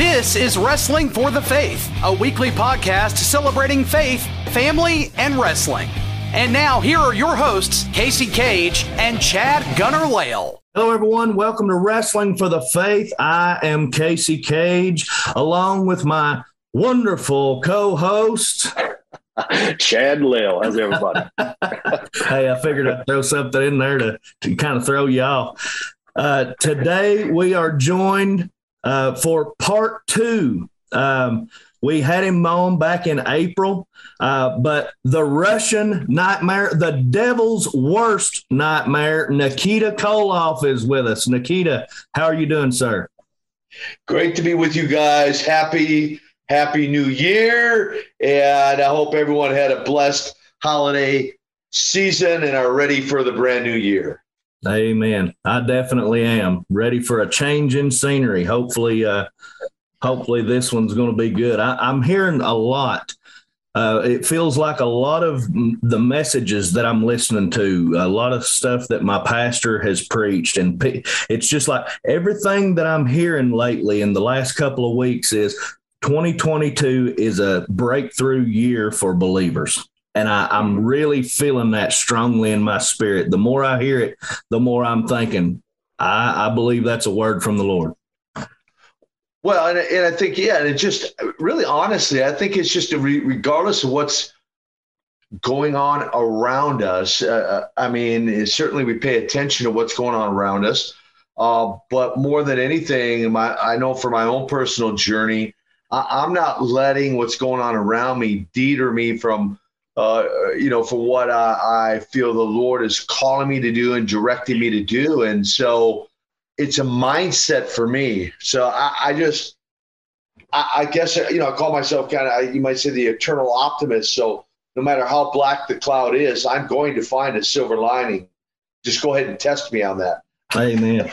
This is Wrestling for the Faith, a weekly podcast celebrating faith, family, and wrestling. And now, here are your hosts, Casey Cage and Chad Gunner Lale. Hello, everyone. Welcome to Wrestling for the Faith. I am Casey Cage, along with my wonderful co host, Chad Lale. How's everybody? hey, I figured I'd throw something in there to, to kind of throw you off. Uh, today, we are joined uh, for part two. Um, we had him on back in April, uh, but the Russian nightmare, the devil's worst nightmare, Nikita Koloff is with us. Nikita, how are you doing, sir? Great to be with you guys. Happy, happy new year. And I hope everyone had a blessed holiday season and are ready for the brand new year. Amen. I definitely am ready for a change in scenery. Hopefully, uh, hopefully this one's going to be good. I, am hearing a lot. Uh, it feels like a lot of the messages that I'm listening to, a lot of stuff that my pastor has preached, and it's just like everything that I'm hearing lately in the last couple of weeks is 2022 is a breakthrough year for believers. And I, am really feeling that strongly in my spirit. The more I hear it, the more I'm thinking, I, I believe that's a word from the Lord. Well, and, and I think, yeah, and it just really honestly, I think it's just re- regardless of what's going on around us. Uh, I mean, certainly we pay attention to what's going on around us. Uh, but more than anything, my, I know for my own personal journey, I, am not letting what's going on around me deter me from uh, you know, for what I, I feel the Lord is calling me to do and directing me to do. And so it's a mindset for me. So I, I just, I, I, guess, you know, I call myself kind of, you might say the eternal optimist. So no matter how black the cloud is, I'm going to find a silver lining. Just go ahead and test me on that. Amen.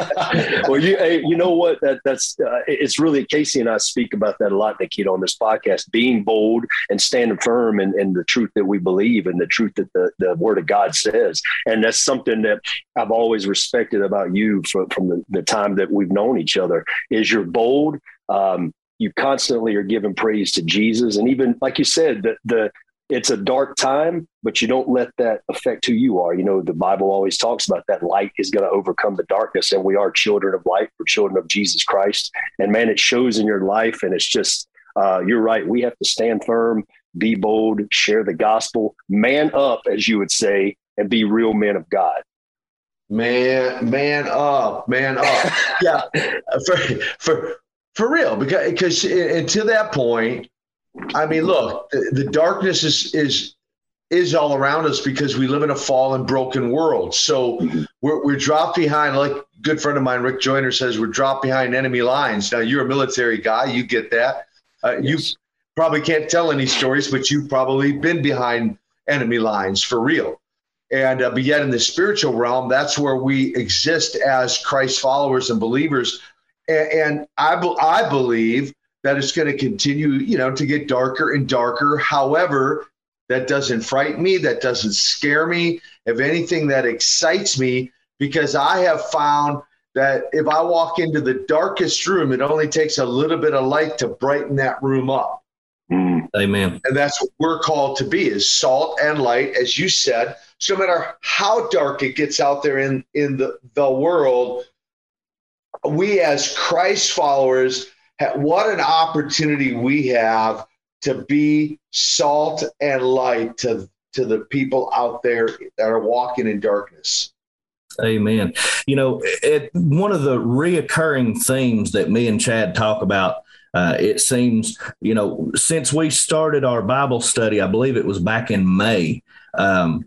well, you you know what that that's uh, it's really Casey and I speak about that a lot, Nikita, on this podcast. Being bold and standing firm in, in the truth that we believe and the truth that the, the Word of God says, and that's something that I've always respected about you from, from the, the time that we've known each other. Is you're bold. Um, you constantly are giving praise to Jesus, and even like you said, the the it's a dark time, but you don't let that affect who you are. You know, the Bible always talks about that light is going to overcome the darkness, and we are children of light. We're children of Jesus Christ. And man, it shows in your life, and it's just, uh, you're right. We have to stand firm, be bold, share the gospel, man up, as you would say, and be real men of God. Man, man up, man up. yeah, for for for real, because because to that point I mean, look, the, the darkness is is is all around us because we live in a fallen, broken world. So we're, we're dropped behind, like good friend of mine, Rick Joyner says, we're dropped behind enemy lines. Now, you're a military guy, you get that. Uh, yes. You probably can't tell any stories, but you've probably been behind enemy lines for real. And uh, but yet, in the spiritual realm, that's where we exist as Christ followers and believers. And, and I, be, I believe that it's going to continue, you know, to get darker and darker. However, that doesn't frighten me. That doesn't scare me. If anything, that excites me because I have found that if I walk into the darkest room, it only takes a little bit of light to brighten that room up. Mm. Amen. And that's what we're called to be is salt and light, as you said. So no matter how dark it gets out there in, in the, the world, we as Christ followers what an opportunity we have to be salt and light to to the people out there that are walking in darkness. Amen. You know, it, one of the reoccurring themes that me and Chad talk about uh, it seems, you know, since we started our Bible study, I believe it was back in May, um,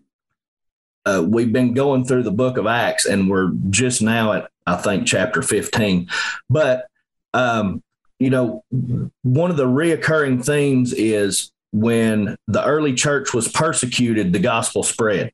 uh, we've been going through the book of Acts and we're just now at, I think, chapter 15. But um, you know, one of the reoccurring themes is when the early church was persecuted, the gospel spread.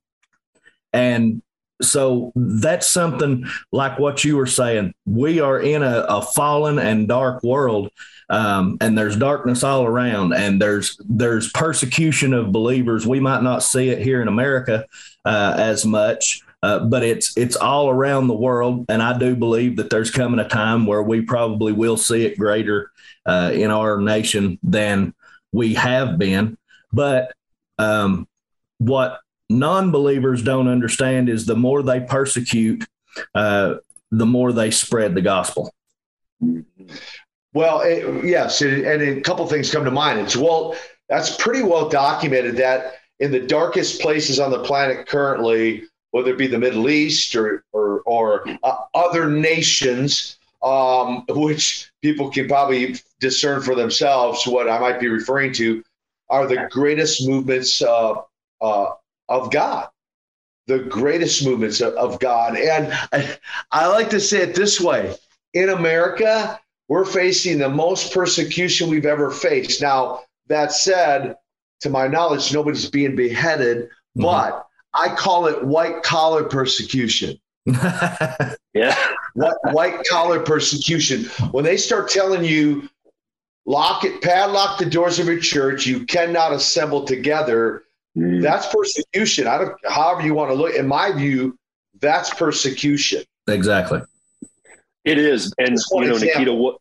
And so that's something like what you were saying. We are in a, a fallen and dark world, um, and there's darkness all around, and there's there's persecution of believers. We might not see it here in America uh, as much, uh, but it's it's all around the world, and I do believe that there's coming a time where we probably will see it greater uh, in our nation than we have been. But um, what non-believers don't understand is the more they persecute, uh, the more they spread the gospel. Well, it, yes, and, and a couple things come to mind. It's well, that's pretty well documented that in the darkest places on the planet currently, whether it be the Middle East or or, or uh, other nations, um, which people can probably discern for themselves what I might be referring to, are the greatest movements uh, uh, of God. The greatest movements of, of God. And I, I like to say it this way in America, we're facing the most persecution we've ever faced. Now, that said, to my knowledge, nobody's being beheaded, mm-hmm. but I call it white collar persecution. yeah. What white collar persecution. When they start telling you, lock it, padlock the doors of your church, you cannot assemble together. Mm. That's persecution. I don't however you want to look. In my view, that's persecution. Exactly. It is. And you know, example. Nikita, what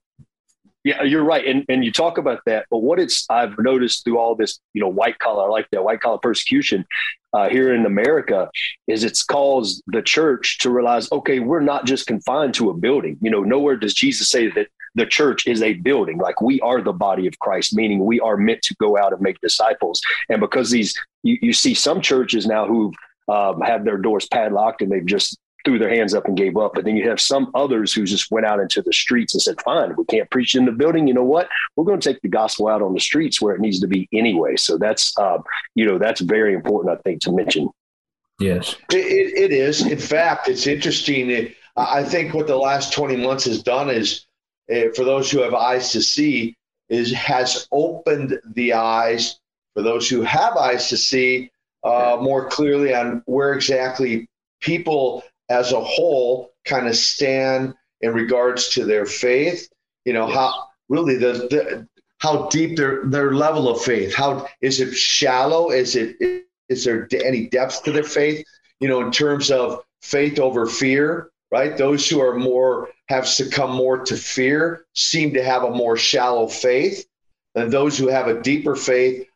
yeah, you're right. And and you talk about that, but what it's I've noticed through all this, you know, white collar, I like that white collar persecution uh, here in America is it's caused the church to realize, okay, we're not just confined to a building. You know, nowhere does Jesus say that the church is a building. Like we are the body of Christ, meaning we are meant to go out and make disciples. And because these, you, you see some churches now who um, have their doors padlocked and they've just threw their hands up and gave up. But then you have some others who just went out into the streets and said, fine, we can't preach in the building. You know what? We're going to take the gospel out on the streets where it needs to be anyway. So that's, uh, you know, that's very important, I think, to mention. Yes, it, it is. In fact, it's interesting. It, I think what the last 20 months has done is, uh, for those who have eyes to see, is has opened the eyes for those who have eyes to see uh, more clearly on where exactly people as a whole kind of stand in regards to their faith you know yes. how really the, the how deep their their level of faith how is it shallow? Is it is there any depth to their faith? You know in terms of faith over fear right? Those who are more have succumbed more to fear seem to have a more shallow faith. Than those who have a deeper faith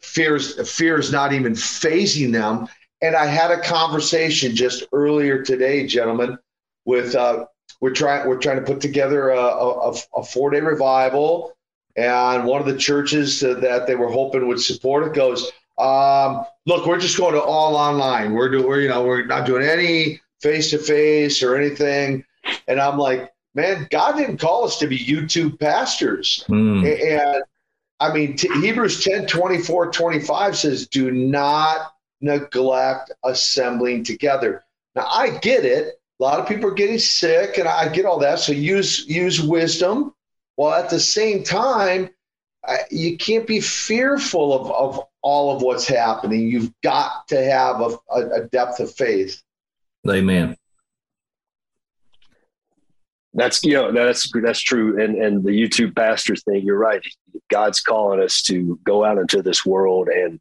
fears fear is not even fazing them and I had a conversation just earlier today, gentlemen, with uh, we're trying we're trying to put together a, a, a four day revival, and one of the churches that they were hoping would support it goes, um, look, we're just going to all online. We're doing, we're, you know, we're not doing any face to face or anything. And I'm like, man, God didn't call us to be YouTube pastors. Mm. And I mean, t- Hebrews 10, 24, 25 says, do not neglect assembling together. Now I get it. A lot of people are getting sick, and I get all that. So use use wisdom, while at the same time, you can't be fearful of, of all of what's happening. You've got to have a, a depth of faith. Amen. That's you know that's that's true, and and the YouTube pastor thing. You're right. God's calling us to go out into this world and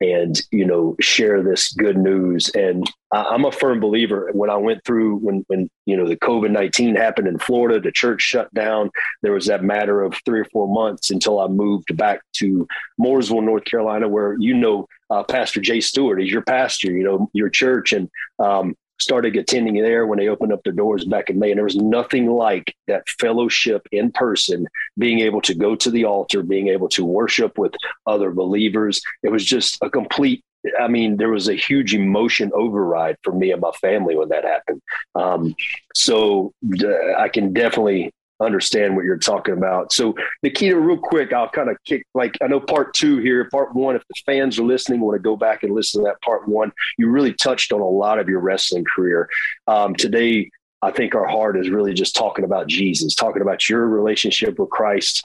and you know share this good news. And I, am a firm believer when i went through when when you know the covid-19 happened in florida the church shut down there was that matter of three or four months until i moved back to mooresville north carolina where you know uh, pastor jay stewart is your pastor you know your church. And um, started attending there when they opened up their doors back in May. And there was nothing like that fellowship in person, being able to go to the altar, being able to worship with other believers. It was just a complete I mean, there was a huge emotion override for me and my family when that happened. Um, so uh, I can definitely understand what you're talking about. So, Nikita, real quick, I'll kind of kick like I know part two here, part one. If the fans are listening, want to go back and listen to that part one. You really touched on a lot of your wrestling career. Um, today, I think our heart is really just talking about Jesus, talking about your relationship with Christ.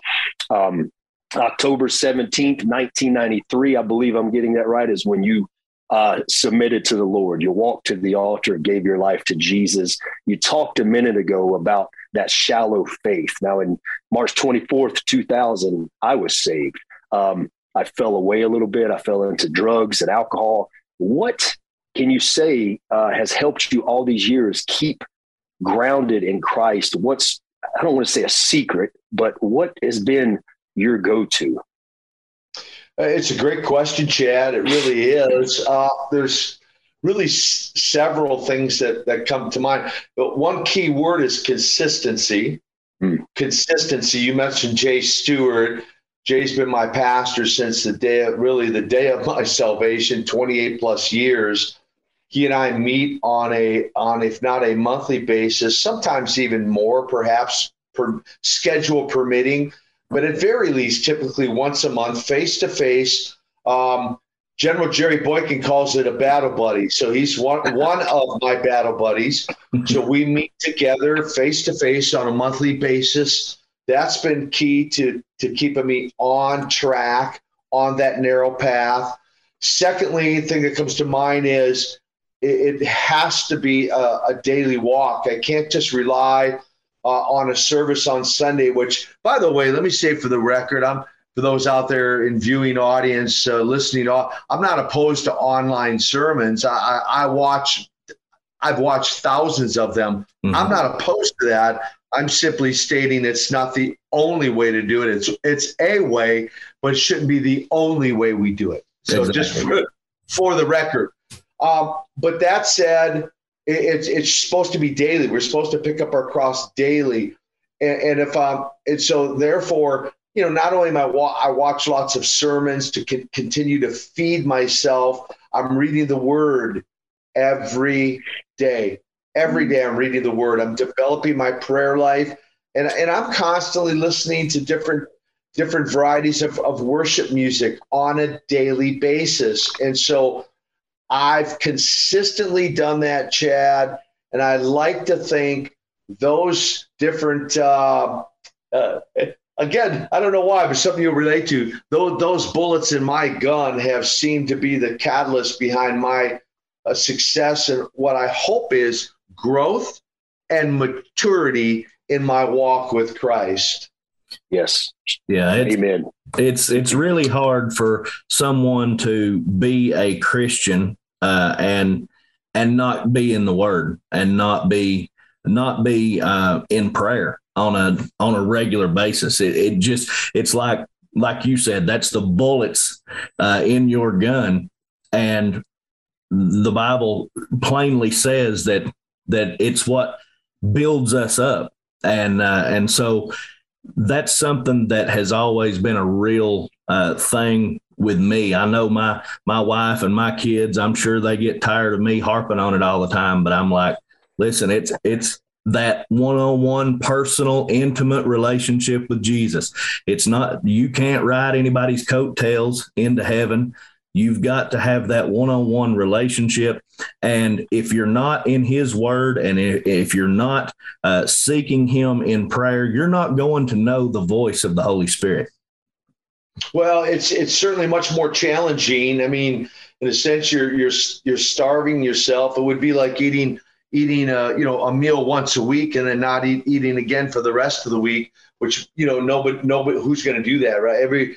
Um, October 17th, 1993, I believe I'm getting that right, is when you uh, submitted to the Lord. You walked to the altar, gave your life to Jesus. You talked a minute ago about that shallow faith. Now, in March 24th, 2000, I was saved. Um, I fell away a little bit. I fell into drugs and alcohol. What can you say uh, has helped you all these years keep grounded in Christ? What's I don't want to say a secret, but what has been your go-to? Uh, it's a great question, Chad. It really is. Uh, there's really s- several things that, that come to mind, but one key word is consistency. Hmm. Consistency. You mentioned Jay Stewart. Jay's been my pastor since the day, of, really the day of my salvation, 28 plus years. He and I meet on a on if not a monthly basis, sometimes even more, perhaps per schedule permitting, but at very least, typically once a month, face to face. General Jerry Boykin calls it a battle buddy. So he's one one of my battle buddies. So we meet together face to face on a monthly basis. That's been key to to keeping me on track on that narrow path. Secondly, thing that comes to mind is it, it has to be a, a, daily walk. I can't just rely uh, on a service on Sunday. Which, by the way, let me say for the record, I'm for those out there in viewing audience, uh, listening. I'm not opposed to online sermons. I, I, I watch. I've watched thousands of them. Mm-hmm. I'm not opposed to that. I'm simply stating it's not the only way to do it. It's it's a way, but it shouldn't be the only way we do it. So exactly. just for, for, the record. Um, but that said, it's it's supposed to be daily. We're supposed to pick up our cross daily, and, and if um and so therefore, you know, not only am I wa- I watch lots of sermons to co- continue to feed myself. I'm reading the Word every day every day I'm reading the word. I'm developing my prayer life. And, and I'm constantly listening to different different varieties of, of worship music on a daily basis. And so I've consistently done that, Chad. And I like to think those different uh, uh, again, I don't know why, but something you'll relate to. Those, those bullets in my gun have seemed to be the catalyst behind my uh, success and what I hope is growth and maturity in my walk with Christ. Yes. Yeah. It's, Amen. It's it's really hard for someone to be a Christian uh, and and not be in the Word and not be not be uh, in prayer on a on a regular basis. It, it just it's like like you said, that's the bullets uh, in your gun, and the Bible plainly says that that it's what builds us up and uh, and so that's something that has always been a real uh, thing with me. I know my my wife and my kids. I'm sure they get tired of me harping on it all the time, but I'm like, listen, it's it's that one-on-one personal intimate relationship with Jesus. It's not you can't ride anybody's coattails into heaven. You've got to have that one on one relationship. And if you're not in His Word and if you're not uh, seeking Him in prayer, you're not going to know the voice of the Holy Spirit. Well, it's it's certainly much more challenging. I mean, in a sense, you're you're you're starving yourself. It would be like eating eating a you know a meal once a week and then not eat, eating again for the rest of the week. Which you know nobody nobody who's going to do that, right? Every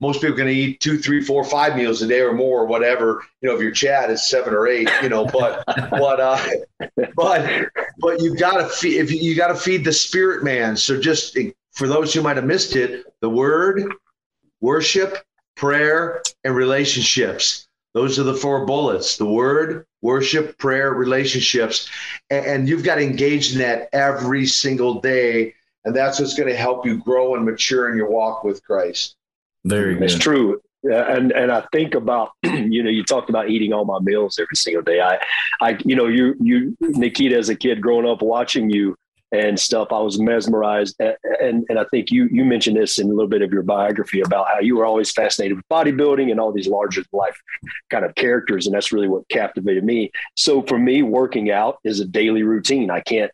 most people can eat two, three, four, five meals a day or more, or whatever. You know, if your Chad is seven or eight, you know, but but uh, but but you got to feed if you got to feed the spirit man. So just for those who might have missed it, the word, worship, prayer, and relationships. Those are the four bullets: the word, worship, prayer, relationships, and, and you've got to engage in that every single day. And that's what's going to help you grow and mature in your walk with Christ. Very good. It's true. And and I think about you know you talked about eating all my meals every single day. I I you know you you Nikita as a kid growing up watching you and stuff I was mesmerized and and I think you you mentioned this in a little bit of your biography about how you were always fascinated with bodybuilding and all these larger life kind of characters and that's really what captivated me. So for me working out is a daily routine. I can't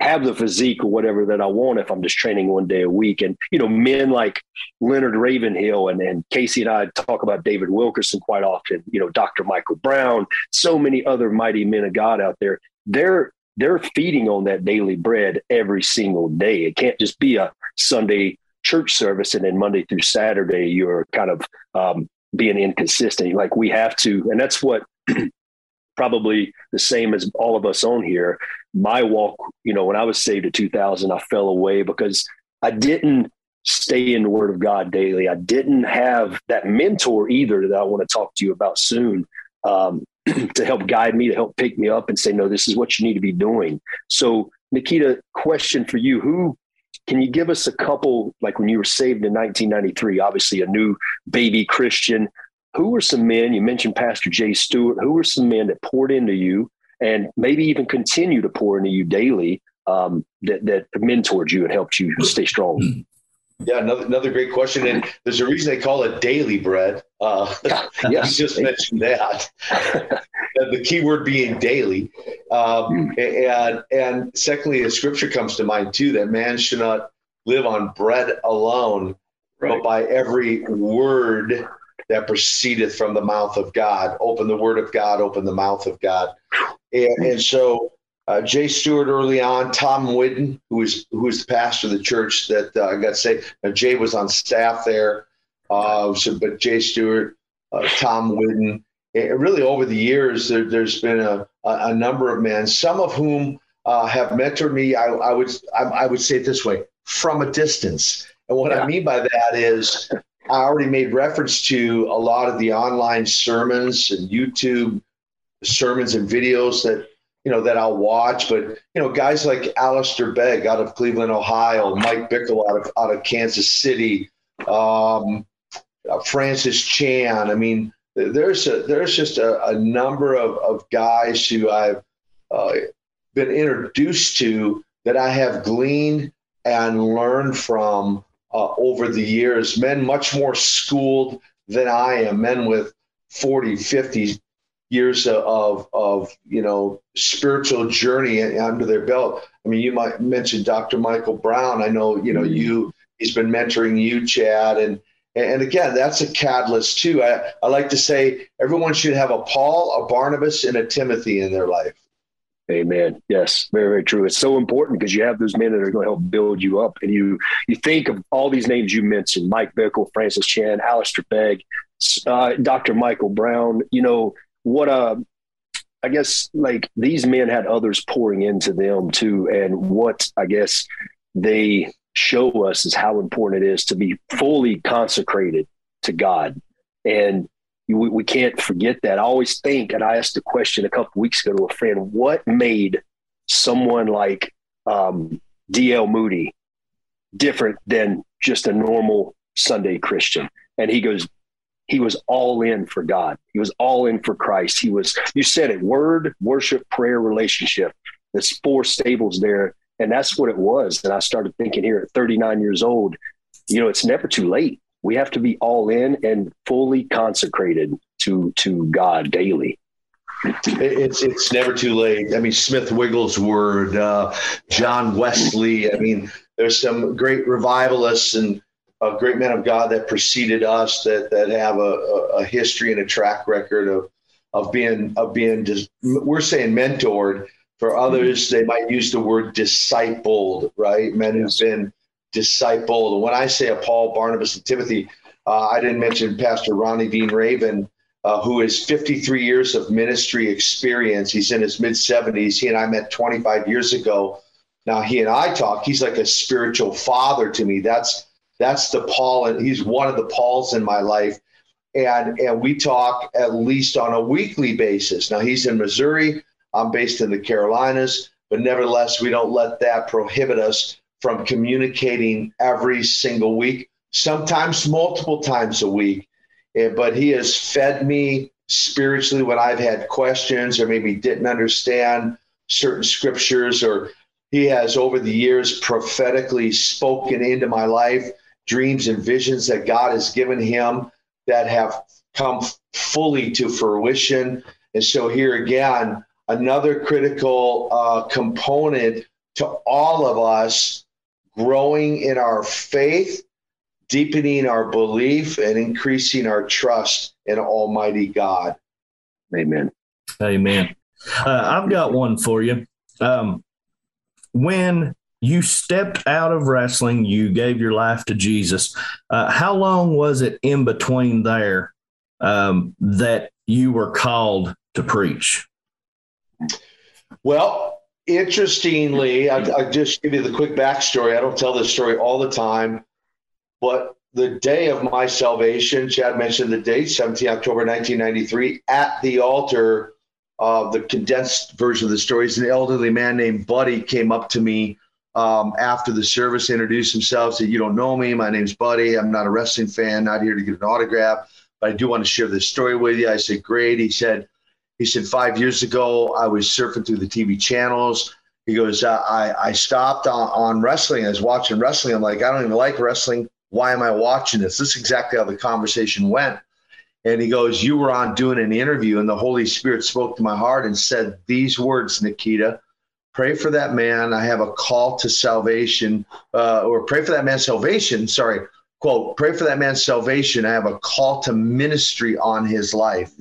have the physique or whatever that I want if I'm just training one day a week. And, you know, men like Leonard Ravenhill and, and Casey and I talk about David Wilkerson quite often, you know, Dr. Michael Brown, so many other mighty men of God out there. They're they're feeding on that daily bread every single day. It can't just be a Sunday church service and then Monday through Saturday you're kind of um, being inconsistent. Like we have to, and that's what probably the same as all of us on here. My walk, you know, when I was saved in 2000, I fell away because I didn't stay in the Word of God daily. I didn't have that mentor either that I want to talk to you about soon um, to help guide me, to help pick me up and say, no, this is what you need to be doing. So, Nikita, question for you: Who can you give us a couple, like when you were saved in 1993, obviously a new baby Christian? Who were some men, you mentioned Pastor Jay Stewart, who were some men that poured into you and maybe even continue to pour into you daily um, that, that mentored you and helped you stay strong? Yeah, another, another great question. And there's a reason they call it daily bread. Uh, yes. you just mentioned that. the key word being daily. Um, and, and secondly, a scripture comes to mind too that man should not live on bread alone, right. but by every word that proceedeth from the mouth of God. Open the word of God, open the mouth of God. And, and so uh, Jay Stewart early on, Tom Whidden, who was who was the pastor of the church that uh, I got to say, uh, Jay was on staff there. Uh, so, but Jay Stewart, uh, Tom Whidden, it, really over the years, there, has been a, a, number of men, some of whom uh, have mentored me. I, I would I, I, would say it this way, from a distance. And what yeah. I mean by that is, I already made reference to a lot of the online sermons and YouTube sermons and videos that you know, that I'll watch. But you know, guys like Alistair Begg out of Cleveland, Ohio, Mike Bickle out of out of Kansas City, um, uh, Francis Chan. I mean, there's a, there's just a, a number of, of guys who I've uh, been introduced to that I have gleaned and learned from uh, over the years. Men much more schooled than I am. Men with 40, 50, years of of you know spiritual journey under their belt. I mean, you might mention Dr. Michael Brown. I know you know you. He's been mentoring you, Chad, and and again, that's a catalyst too. I, I like to say everyone should have a Paul, a Barnabas, and a Timothy in their life. Amen. Yes, very, very true. It's so important because you have those men that are going to help build you up. And you you think of all these names you mentioned, Mike Bickle, Francis Chan, Alistair Begg, uh, Dr. Michael Brown, you know, what uh I guess like these men had others pouring into them too, and what I guess they show us is how important it is to be fully consecrated to God, and we, we can't forget that. I always think, and I asked the question a couple weeks ago to a friend, what made someone like um, D.L. Moody different than just a normal Sunday Christian? And he goes, he was all in for God. He was all in for Christ. He was, you said it, word, worship, prayer, relationship. There's four stables there. And that's what it was. And I started thinking here at 39 years old, you know, it's never too late. We have to be all in and fully consecrated to to God daily. It's it's never too late. I mean, Smith Wigglesworth, uh, John Wesley. I mean, there's some great revivalists and a great men of God that preceded us that that have a, a, history and a track record of of being of being we're saying mentored. For others mm-hmm. they might use the word discipled right? Men yes. who've been discipled. When I say a Paul Barnabas and Timothy uh, I didn't mention Pastor Ronnie Dean Raven uh, who is 53 years of ministry experience. He's in his mid 70s he and I met 25 years ago. Now he and I talk. He's like a spiritual father to me. That's that's the Paul, and he's one of the Pauls in my life. And, and we talk at least on a weekly basis. Now, he's in Missouri. I'm based in the Carolinas, but nevertheless, we don't let that prohibit us from communicating every single week, sometimes multiple times a week. Eh, but he has fed me spiritually when I've had questions or maybe didn't understand certain scriptures, or he has over the years prophetically spoken into my life dreams and visions that God has given him that have come fully to fruition. And so, here again, another critical uh, component to all of us growing in our faith, deepening our belief, and increasing our trust in Almighty God. Amen. Amen. Uh, I've got one for you. Um, when you stepped out of wrestling, you gave your life to Jesus. Uh, how long was it in between there um, that you were called to preach? Well, interestingly, I, I just give you the quick backstory. I don't tell this story all the time, but the day of my salvation, Chad mentioned the date, 17 October 1993, at the altar. Uh, the condensed version of the story is an elderly man named Buddy came up to me um, after the service, introduced himself, said, You don't know me. My name's Buddy. I'm not a wrestling fan, not here to get an autograph, but I do want to share this story with you. I said, Great. He said, he said, five years ago, I was surfing through the TV channels. He goes, I, I stopped on, on wrestling. I was watching wrestling. I'm like, I don't even like wrestling. Why am I watching this? This is exactly how the conversation went. And he goes, You were on doing an interview, and the Holy Spirit spoke to my heart and said these words, Nikita pray for that man. I have a call to salvation, uh, or pray for that man's salvation. Sorry, quote, pray for that man's salvation. I have a call to ministry on his life.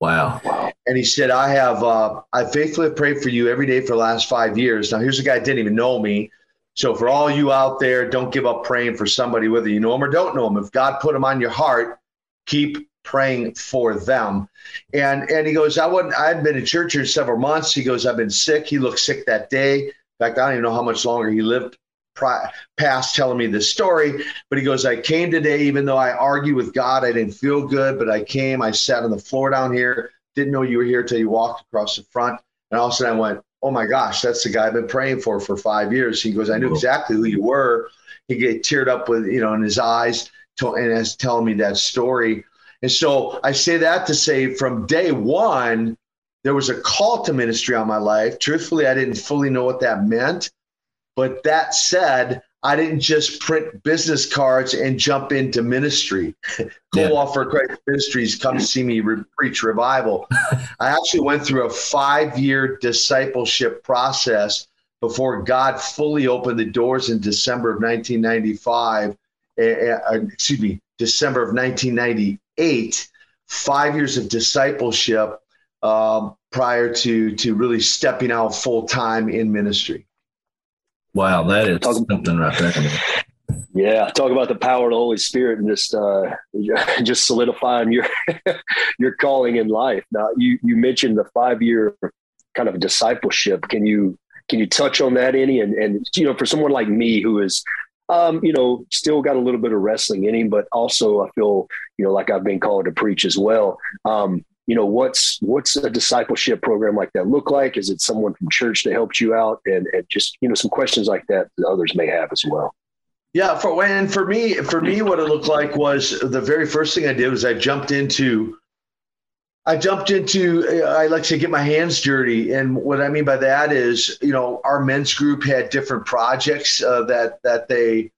Wow. And he said, I have, uh, I faithfully prayed for you every day for the last five years. Now, here's a guy didn't even know me. So, for all you out there, don't give up praying for somebody, whether you know him or don't know him. If God put him on your heart, keep praying for them. And and he goes, I wouldn't I hadn't been in church here several months. He goes, I've been sick. He looked sick that day. In fact, I don't even know how much longer he lived pri- past telling me this story. But he goes, I came today, even though I argue with God, I didn't feel good, but I came, I sat on the floor down here, didn't know you were here till you walked across the front. And all of a sudden I went, Oh my gosh, that's the guy I've been praying for for five years. He goes, I knew exactly who you were. He get teared up with, you know, in his eyes to, and as telling me that story. And so I say that to say from day one, there was a call to ministry on my life. Truthfully, I didn't fully know what that meant. But that said, I didn't just print business cards and jump into ministry. Go yeah. for Christ Ministries, come see me re- preach revival. I actually went through a five year discipleship process before God fully opened the doors in December of 1995. Uh, uh, excuse me, December of 1990 eight, five years of discipleship um, prior to to really stepping out full time in ministry. Wow, that is talk, something right there. Yeah, talk about the power of the Holy Spirit and just uh, just solidifying your your calling in life. Now, you you mentioned the five year kind of discipleship. Can you can you touch on that any? And and you know, for someone like me who is um, you know, still got a little bit of wrestling in him, but also I feel, you know, like I've been called to preach as well. Um, you know, what's what's a discipleship program like that look like? Is it someone from church that helped you out, and, and just you know some questions like that that others may have as well. Yeah, for and for me, for me, what it looked like was the very first thing I did was I jumped into I jumped into, I like to get my hands dirty. And what I mean by that is, you know, our men's group had different projects uh, that, that they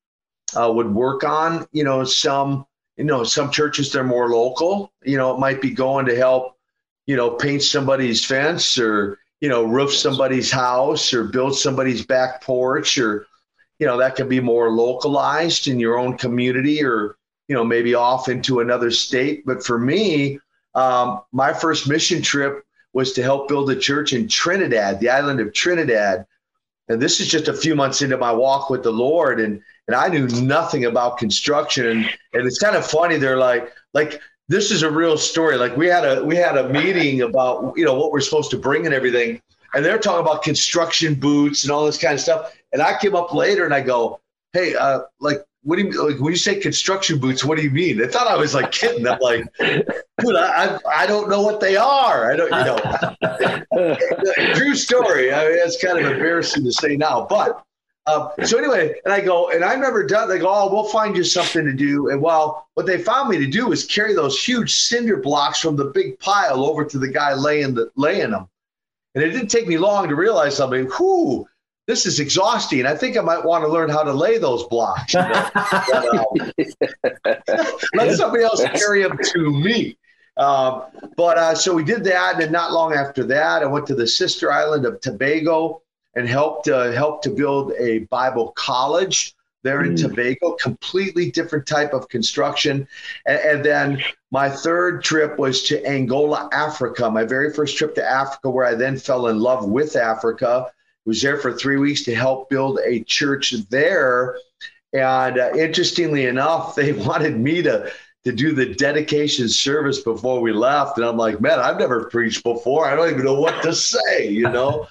uh, would work on. You know, some, you know, some churches, they're more local. You know, it might be going to help, you know, paint somebody's fence or, you know, roof somebody's house or build somebody's back porch or, you know, that can be more localized in your own community or, you know, maybe off into another state. But for me, um, my first mission trip was to help build a church in Trinidad, the island of Trinidad. And this is just a few months into my walk with the Lord. And, and I knew nothing about construction. And, and it's kind of funny. They're like, like, this is a real story. Like we had a, we had a meeting about, you know, what we're supposed to bring and everything. And they're talking about construction boots and all this kind of stuff. And I came up later and I go, Hey, uh, like what do you mean like when you say construction boots? What do you mean? They thought I was like kidding. I'm like, dude, I, I, I don't know what they are. I don't, you know. True story. I mean, it's kind of embarrassing to say now, but uh, so anyway, and I go, and I've never done. They go, oh, we'll find you something to do. And well, what they found me to do was carry those huge cinder blocks from the big pile over to the guy laying the laying them. And it didn't take me long to realize something. Whoo, this is exhausting. I think I might want to learn how to lay those blocks. You know? but, um, let somebody else carry them to me. Um, but uh, so we did that, and not long after that, I went to the sister island of Tobago and helped uh, helped to build a Bible college there in mm. Tobago. Completely different type of construction, and, and then my third trip was to Angola, Africa. My very first trip to Africa, where I then fell in love with Africa was there for three weeks to help build a church there. And uh, interestingly enough, they wanted me to to do the dedication service before we left, and I'm like, man, I've never preached before. I don't even know what to say, you know.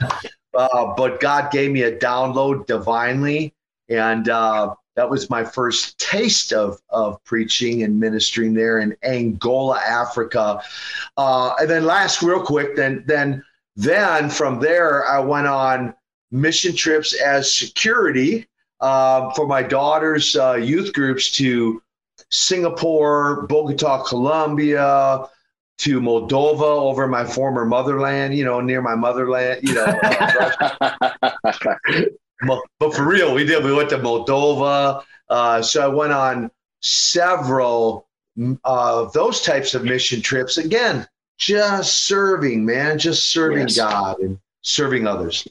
uh, but God gave me a download divinely, and uh, that was my first taste of of preaching and ministering there in Angola, Africa. Uh, and then last, real quick, then then then from there, I went on mission trips as security uh, for my daughter's uh, youth groups to Singapore, Bogota, Colombia, to Moldova over my former motherland, you know, near my motherland, you know. but for real, we did. We went to Moldova. Uh, so I went on several of those types of mission trips. Again, just serving, man, just serving yes. God and serving others.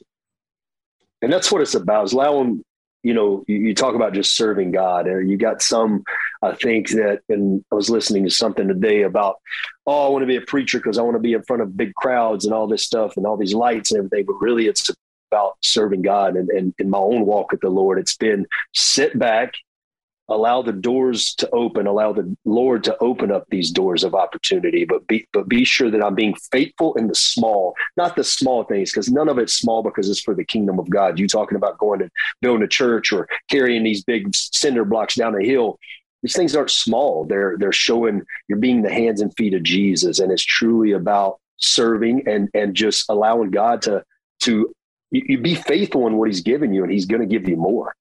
And that's what it's about. Is allowing you know, you, you, talk about just serving God, or you got some, I think that, and I was listening to something today about, oh, I want to be a preacher because I want to be in front of big crowds and all this stuff and all these lights and everything. But really, it's about serving God. And, and in my own walk with the Lord, it's been sit back allow the doors to open allow the lord to open up these doors of opportunity but be but be sure that i'm being faithful in the small not the small things because none of it's small because it's for the kingdom of god. You talking about going and building a church or carrying these big cinder blocks down a hill. These things aren't small. They're they're showing you're being the hands and feet of jesus and it's truly about serving and and just allowing god to to you, you be faithful in what he's given you and he's going to give you more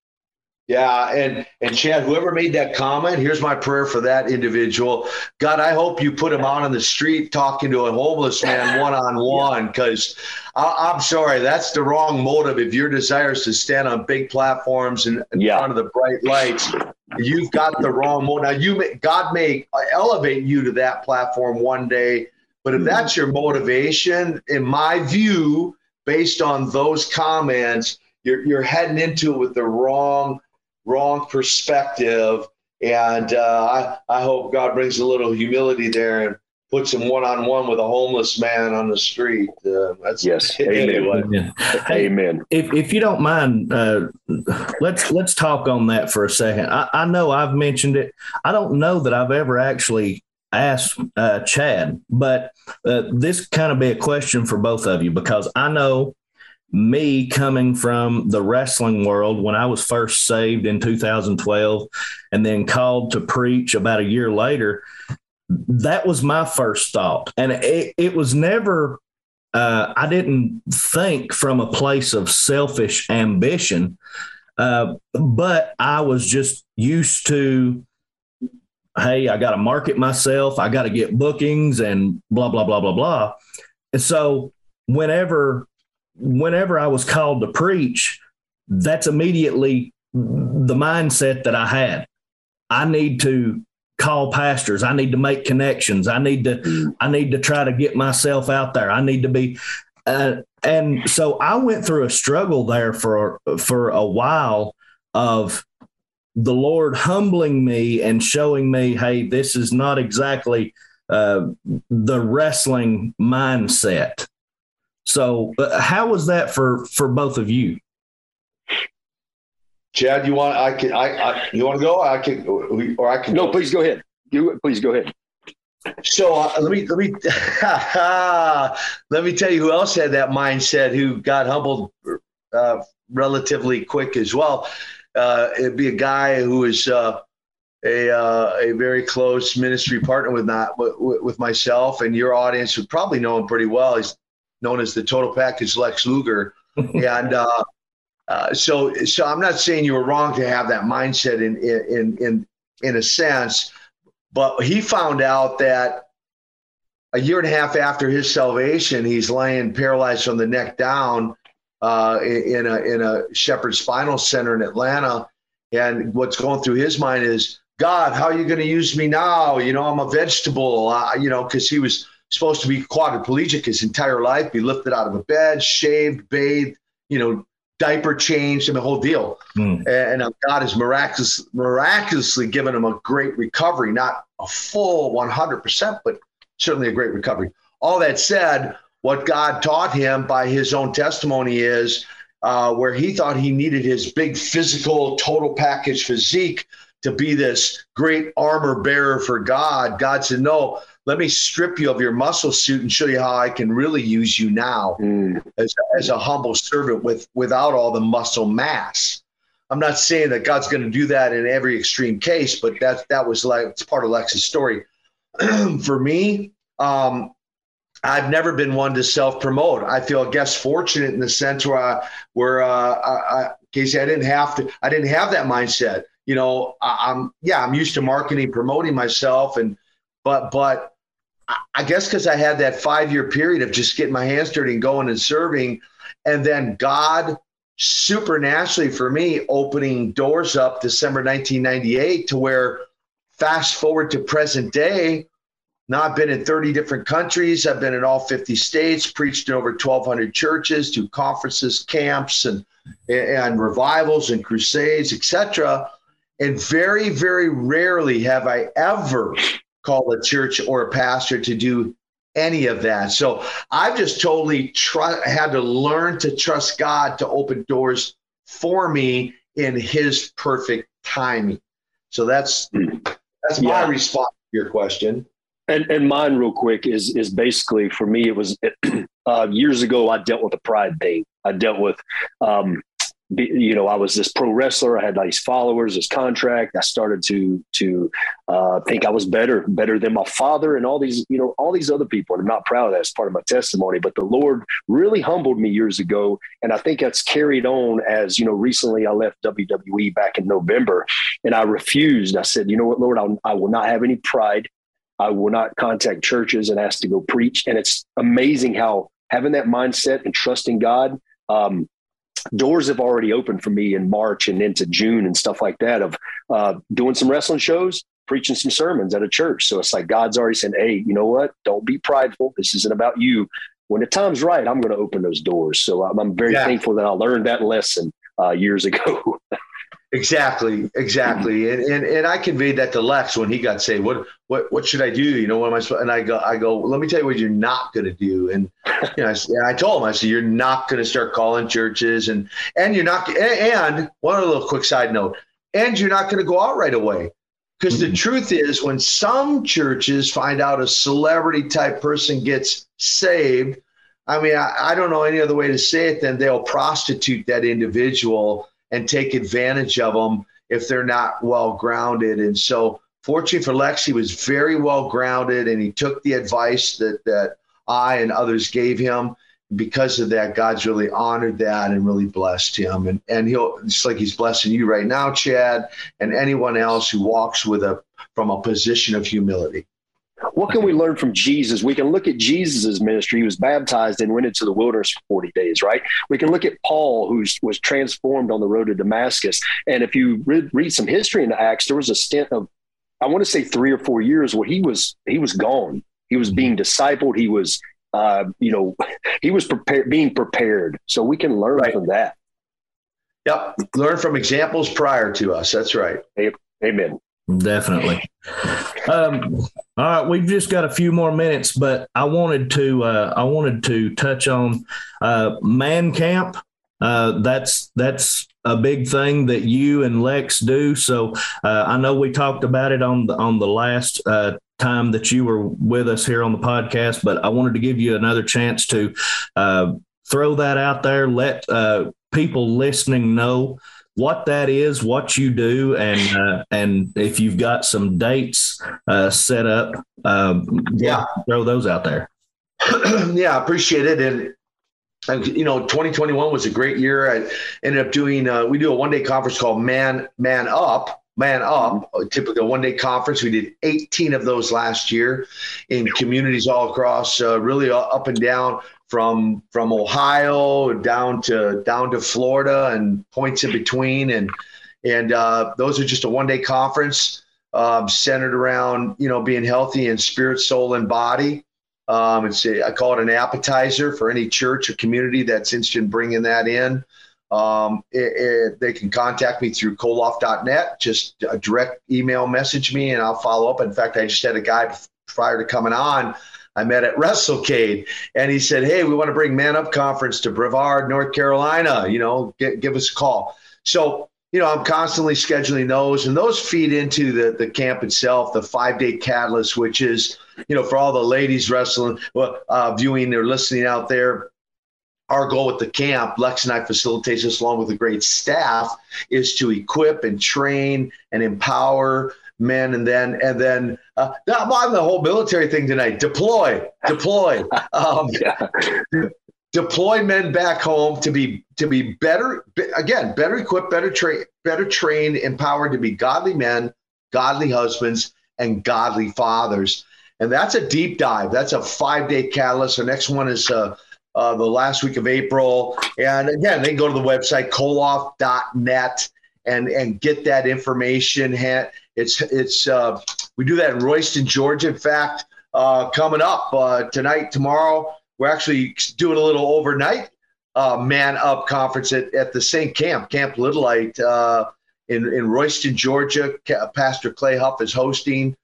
yeah, and and Chad, whoever made that comment, here's my prayer for that individual. God, I hope you put him out on the street talking to a homeless man one on one, because I'm sorry, that's the wrong motive. If your desire is to stand on big platforms and in yeah. front of the bright lights, you've got the wrong motive. Now, you may, God may elevate you to that platform one day, but if that's your motivation, in my view, based on those comments, you're you're heading into it with the wrong wrong perspective. And uh, I, I hope God brings a little humility there and puts him one on one with a homeless man on the street. Uh, that's yes, anyway. amen. Hey, amen. If, if you don't mind, uh, let's let's talk on that for a second. I, I, know I've mentioned it. I don't know that I've ever actually asked uh, Chad, but uh, this kind of be a question for both of you because I know me coming from the wrestling world when I was first saved in 2012 and then called to preach about a year later, that was my first thought. And it, it was never, uh, I didn't think from a place of selfish ambition, uh, but I was just used to, hey, I got to market myself, I got to get bookings and blah, blah, blah, blah, blah. And so whenever whenever I was called to preach, that's immediately the mindset that I had. I need to call pastors. I need to make connections. I need to I need to try to get myself out there. I need to be uh, and so I went through a struggle there for for a while of the Lord humbling me and showing me, hey, this is not exactly uh, the wrestling mindset. So, uh, how was that for for both of you? Chad, you want I can I, I you want to go? I can or I can. No, go. please go ahead. You please go ahead. So uh, let me let me let me tell you who else had that mindset who got humbled uh, relatively quick as well. Uh, it'd be a guy who is uh, a uh, a very close ministry partner with not with, with myself and your audience would probably know him pretty well. He's known as the total package Lex Luger. and uh, uh, so, so I'm not saying you were wrong to have that mindset in, in, in, in a sense, but he found out that a year and a half after his salvation, he's laying paralyzed from the neck down uh, in, a, in a Shepherd Spinal Center in Atlanta. And what's going through his mind is, God, how are you going to use me now? You know, I'm a vegetable, uh, you know, because he was supposed to be quadriplegic his entire life, be lifted out of a bed, shaved, bathed, you know, diaper changed, and the whole deal. Mm. And, and God has miraculous, miraculously given him a great recovery, not a full 100%, but certainly a great recovery. All that said, what God taught him by his own testimony is uh, where he thought he needed his big physical total package physique to be this great armor bearer for God. God said, No, let me strip you of your muscle suit and show you how I can really use you now mm. as, as a humble servant with without all the muscle mass. I'm not saying that God's going to do that in every extreme case, but that that was like it's part of Lex's story. For me, um, I've never been one to self promote. I feel, I guess, fortunate in the sense where, I, where uh, I, I, Casey, I didn't have to, I didn't have that mindset. You know, I, I'm yeah, I'm used to marketing, promoting myself, and but but I guess because I had that five year period of just getting my hands dirty and going and serving. And then God supernaturally for me opening doors up December 1998 to where fast forward to present day. Now I've been in 30 different countries. I've been in all 50 states, preached in over 1,200 churches, to conferences, camps, and and revivals and crusades, etc. And very, very rarely have I ever call a church or a pastor to do any of that. So I've just totally tr- had to learn to trust God to open doors for me in His perfect timing. So that's that's my yeah. response to your question. And and mine, real quick, is is basically for me. It was uh, years ago. I dealt with a pride thing. I dealt with um, you know, I was this pro wrestler. I had these followers, this contract. I started to to uh, think I was better, better than my father, and all these, you know, all these other people. And I'm not proud of that as part of my testimony. But the Lord really humbled me years ago, and I think that's carried on as you know. Recently, I left WWE back in November, and I refused. I said, you know what, Lord, I'll, I will not have any pride. I will not contact churches and ask to go preach. And it's amazing how having that mindset and trusting God. Um, doors have already opened for me in March and into June and stuff like that of uh, doing some wrestling shows, preaching some sermons at a church. So it's like God's already saying, hey, you know what? Don't be prideful. This isn't about you. When the time's right, I'm going to open those doors. So I'm, I'm very yeah. thankful that I learned that lesson uh, years ago. Exactly, exactly, and, and and I conveyed that to Lex when he got saved. What what what should I do? You know, what am I supposed? And I go, I go. Let me tell you what you're not going to do. And you know, I, I told him, I said, you're not going to start calling churches, and and you're not. And one other little quick side note, and you're not going to go out right away. Because the mm-hmm. truth is, when some churches find out a celebrity type person gets saved, I mean, I, I don't know any other way to say it than they'll prostitute that individual and take advantage of them if they're not well grounded. And so, fortunately for Lex, he was very well grounded and he took the advice that, that I and others gave him. Because of that, God's really honored that and really blessed him. And, and he'll, just like he's blessing you right now, Chad, and anyone else who walks with a from a position of humility. What can we learn from Jesus? We can look at Jesus's ministry. He was baptized and went into the wilderness for 40 days, right? We can look at Paul, who was transformed on the road to Damascus. And if you read, read some history in the Acts, there was a stint of, I want to say three or four years where he was, he was gone. He was being discipled. He was, uh, you know, he was prepared, being prepared. So we can learn right. from that. Yep. Learn from examples prior to us. That's right. Amen. Definitely. Um, all right, we've just got a few more minutes, but I wanted to uh, I wanted to touch on uh, Man Camp. Uh, that's that's a big thing that you and Lex do. So uh, I know we talked about it on the on the last uh, time that you were with us here on the podcast, but I wanted to give you another chance to uh, throw that out there. Let people listening know what that is, what you do, and uh, and if you've got some dates uh, set up, uh, yeah, throw those out there. yeah, appreciate it. And, and you know, 2021 was a great year. I ended up doing uh, we do a one day conference called Man Man Up. Man Up, mm-hmm. typically a one day conference. We did 18 of those last year in communities all across, uh, really up and down from from Ohio down to down to Florida and points in between, and and uh, those are just a one day conference um, centered around you know being healthy in spirit, soul, and body. Um, it's a, I call it an appetizer for any church or community that's interested in bringing that in. Um, it, it, they can contact me through koloff.net. Just a direct email message me and I'll follow up. In fact, I just had a guy prior to coming on I met at WrestleCade, and he said, "Hey, we want to bring Man Up Conference to Brevard, North Carolina. You know, get, give us a call." So you know, I'm constantly scheduling those, and those feed into the the camp itself, the five day catalyst, which is, you know, for all the ladies wrestling, uh, viewing or listening out there. Our goal with the camp, Lex and I facilitate this along with a great staff, is to equip and train and empower men, and then and then uh, I'm on the whole military thing tonight. Deploy, deploy. Um, yeah. Deploy men back home to be to be better again better equipped better trained better trained empowered to be godly men godly husbands and godly fathers. And that's a deep dive. That's a five day catalyst. The next one is uh, uh, the last week of april. And again they can go to the website koloff.net and and get that information it's it's uh, we do that in royston georgia in fact uh, coming up uh, tonight tomorrow we're actually doing a little overnight uh, man up conference at, at the same camp, Camp Little Light uh, in, in Royston, Georgia. Pastor Clay Huff is hosting.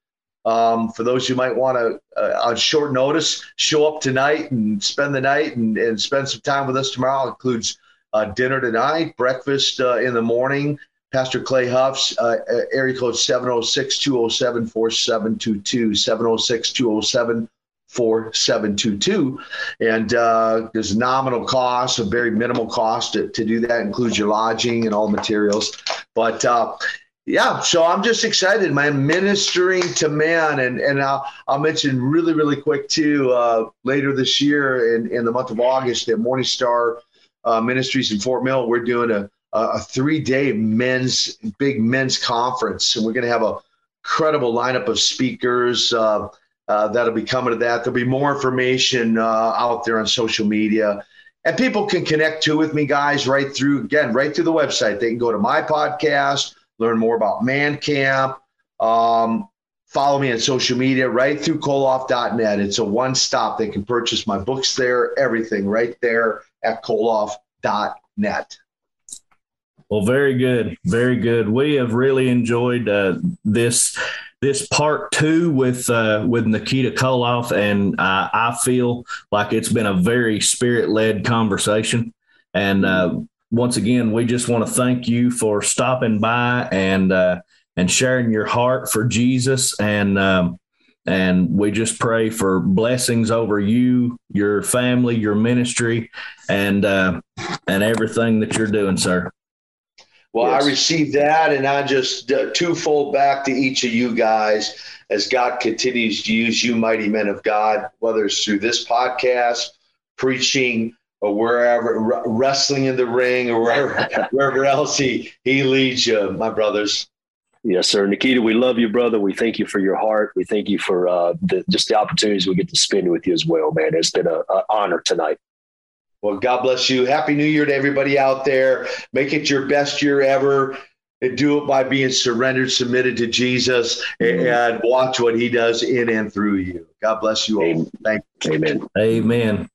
Um, for those who might want to, uh, on short notice, show up tonight and spend the night and, and spend some time with us tomorrow. It includes uh, dinner tonight, breakfast uh, in the morning. Pastor Clay Huff's uh, area code 706 207 4722, 706 207 4722. And uh, there's nominal cost, a very minimal cost to, to do that, includes your lodging and all materials. But uh, yeah, so I'm just excited, man. Ministering to man, and and I'll, I'll mention really, really quick too. Uh, later this year, in, in the month of August, at MorningStar uh, Ministries in Fort Mill, we're doing a a three day men's big men's conference, and we're going to have a credible lineup of speakers. Uh, uh, that'll be coming to that. There'll be more information uh, out there on social media. And people can connect too with me, guys, right through, again, right through the website. They can go to my podcast, learn more about Man Camp, um, follow me on social media right through koloff.net. It's a one stop. They can purchase my books there, everything right there at koloff.net. Well, very good. Very good. We have really enjoyed uh, this this part two with uh, with Nikita Koloff, and uh, I feel like it's been a very spirit led conversation. And uh, once again, we just want to thank you for stopping by and uh, and sharing your heart for Jesus. And um, and we just pray for blessings over you, your family, your ministry, and uh, and everything that you're doing, sir. Well, yes. I received that, and I just uh, twofold back to each of you guys as God continues to use you, mighty men of God, whether it's through this podcast, preaching, or wherever, wrestling in the ring, or wherever, wherever else he, he leads you, my brothers. Yes, sir. Nikita, we love you, brother. We thank you for your heart. We thank you for uh, the, just the opportunities we get to spend with you as well, man. It's been an honor tonight. Well, God bless you. Happy New Year to everybody out there. Make it your best year ever. And do it by being surrendered, submitted to Jesus, and watch what He does in and through you. God bless you all. Amen. Thank you. Amen. Amen.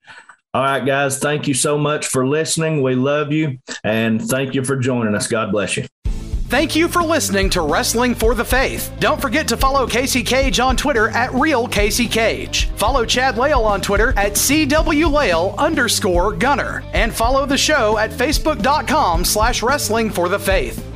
All right, guys. Thank you so much for listening. We love you, and thank you for joining us. God bless you. Thank you for listening to Wrestling for the Faith. Don't forget to follow Casey Cage on Twitter at Real Casey Cage. Follow Chad Lail on Twitter at CWLail underscore Gunner. And follow the show at Facebook.com slash Wrestling for the Faith.